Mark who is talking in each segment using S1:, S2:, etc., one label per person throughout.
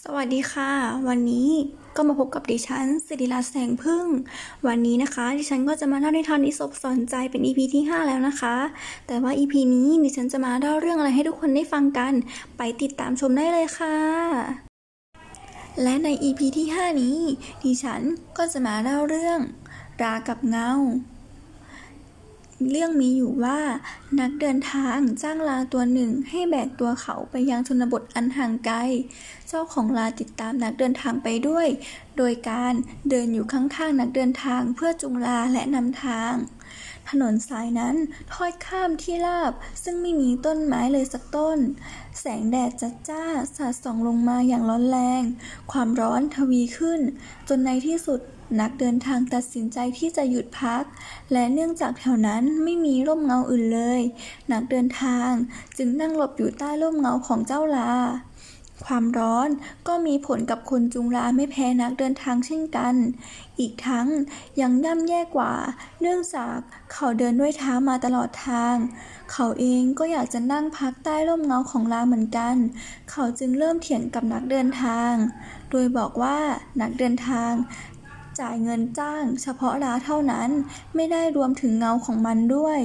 S1: สวัสดีค่ะ วันนี้ก็มาพบกับดิฉันสิริรัตน์แสงพึ่ง วันนี้นะคะ ดิฉันก็จะมาเล่านิทานอิศบสอนใจเป็น EP ที่ 5 แล้วนะคะ แต่ว่า EP นี้ดิฉันจะมาเล่าเรื่องอะไรให้ทุกคนได้ฟังกัน ไปติดตามชมได้เลยค่ะ และใน EP ที่ 5 นี้ ดิฉันก็จะมาเล่าเรื่อง รากับเงา เรื่องมีอยู่ว่า นักเดินทางจ้างลาตัวหนึ่งให้แบกตัวเขาไปยังชนบทอันห่างไกล เจ้าของลาติดตามนักเดินทางไปด้วย โดยการเดินอยู่ข้างๆนักเดินทางเพื่อจูงลาและนำทาง ถนนสายนั้นทอดข้ามที่ราบ ซึ่งไม่มีต้นไม้เลยสักต้น แสงแดดจัดจ้าสาดส่องลงมาอย่างร้อนแรง ความร้อนทวีขึ้น จนในที่สุดนักเดินทางตัดสินใจที่จะหยุดพัก และเนื่องจากแถวนั้นไม่มีร่มเงาอื่นเลย นักเดินทางจึงนั่งหลบอยู่ใต้ร่มเงาของเจ้าลา ความร้อนก็มีผลกับคนจุงลาไม่แพ้นักเดินทางเช่นกัน อีกทั้งยังย่ำแย่กว่า เนื่องจากเขาเดินด้วยเท้ามาตลอดทาง เขาเองก็อยากจะนั่งพักใต้ร่มเงาของลาเหมือนกัน เขาจึงเริ่มเถียงกับนักเดินทาง โดยบอกว่านักเดินทางจ่ายเงินจ้าง เฉพาะลาเท่านั้นไม่ได้รวมถึงเงาของมันด้วย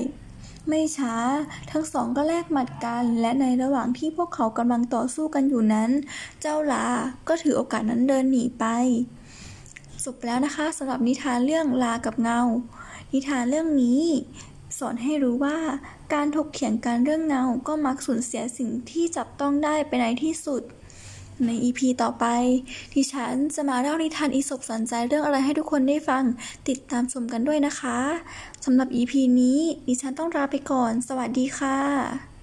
S1: ไม่ช้า ทั้งสองก็แลกหมัดกัน และในระหว่างที่พวกเขากำลังต่อสู้กันอยู่นั้น เจ้าลา ก็ถือโอกาสนั้นเดินหนีไปจบแล้วนะคะสำหรับนิทานเรื่องลากับเงา นิทานเรื่องนี้ สอนให้รู้ว่าการถกเถียงกันเรื่องเงาก็มักสูญเสียสิ่งที่จับต้องได้ไปในที่สุด ใน EP ต่อไป ที่ฉันจะมาเล่านิทานอีสบสนใจเรื่องอะไรให้ทุกคนได้ฟัง ติดตามชมกันด้วยนะคะสำหรับ EP นี้ดิฉันต้องลาไปก่อน สวัสดีค่ะ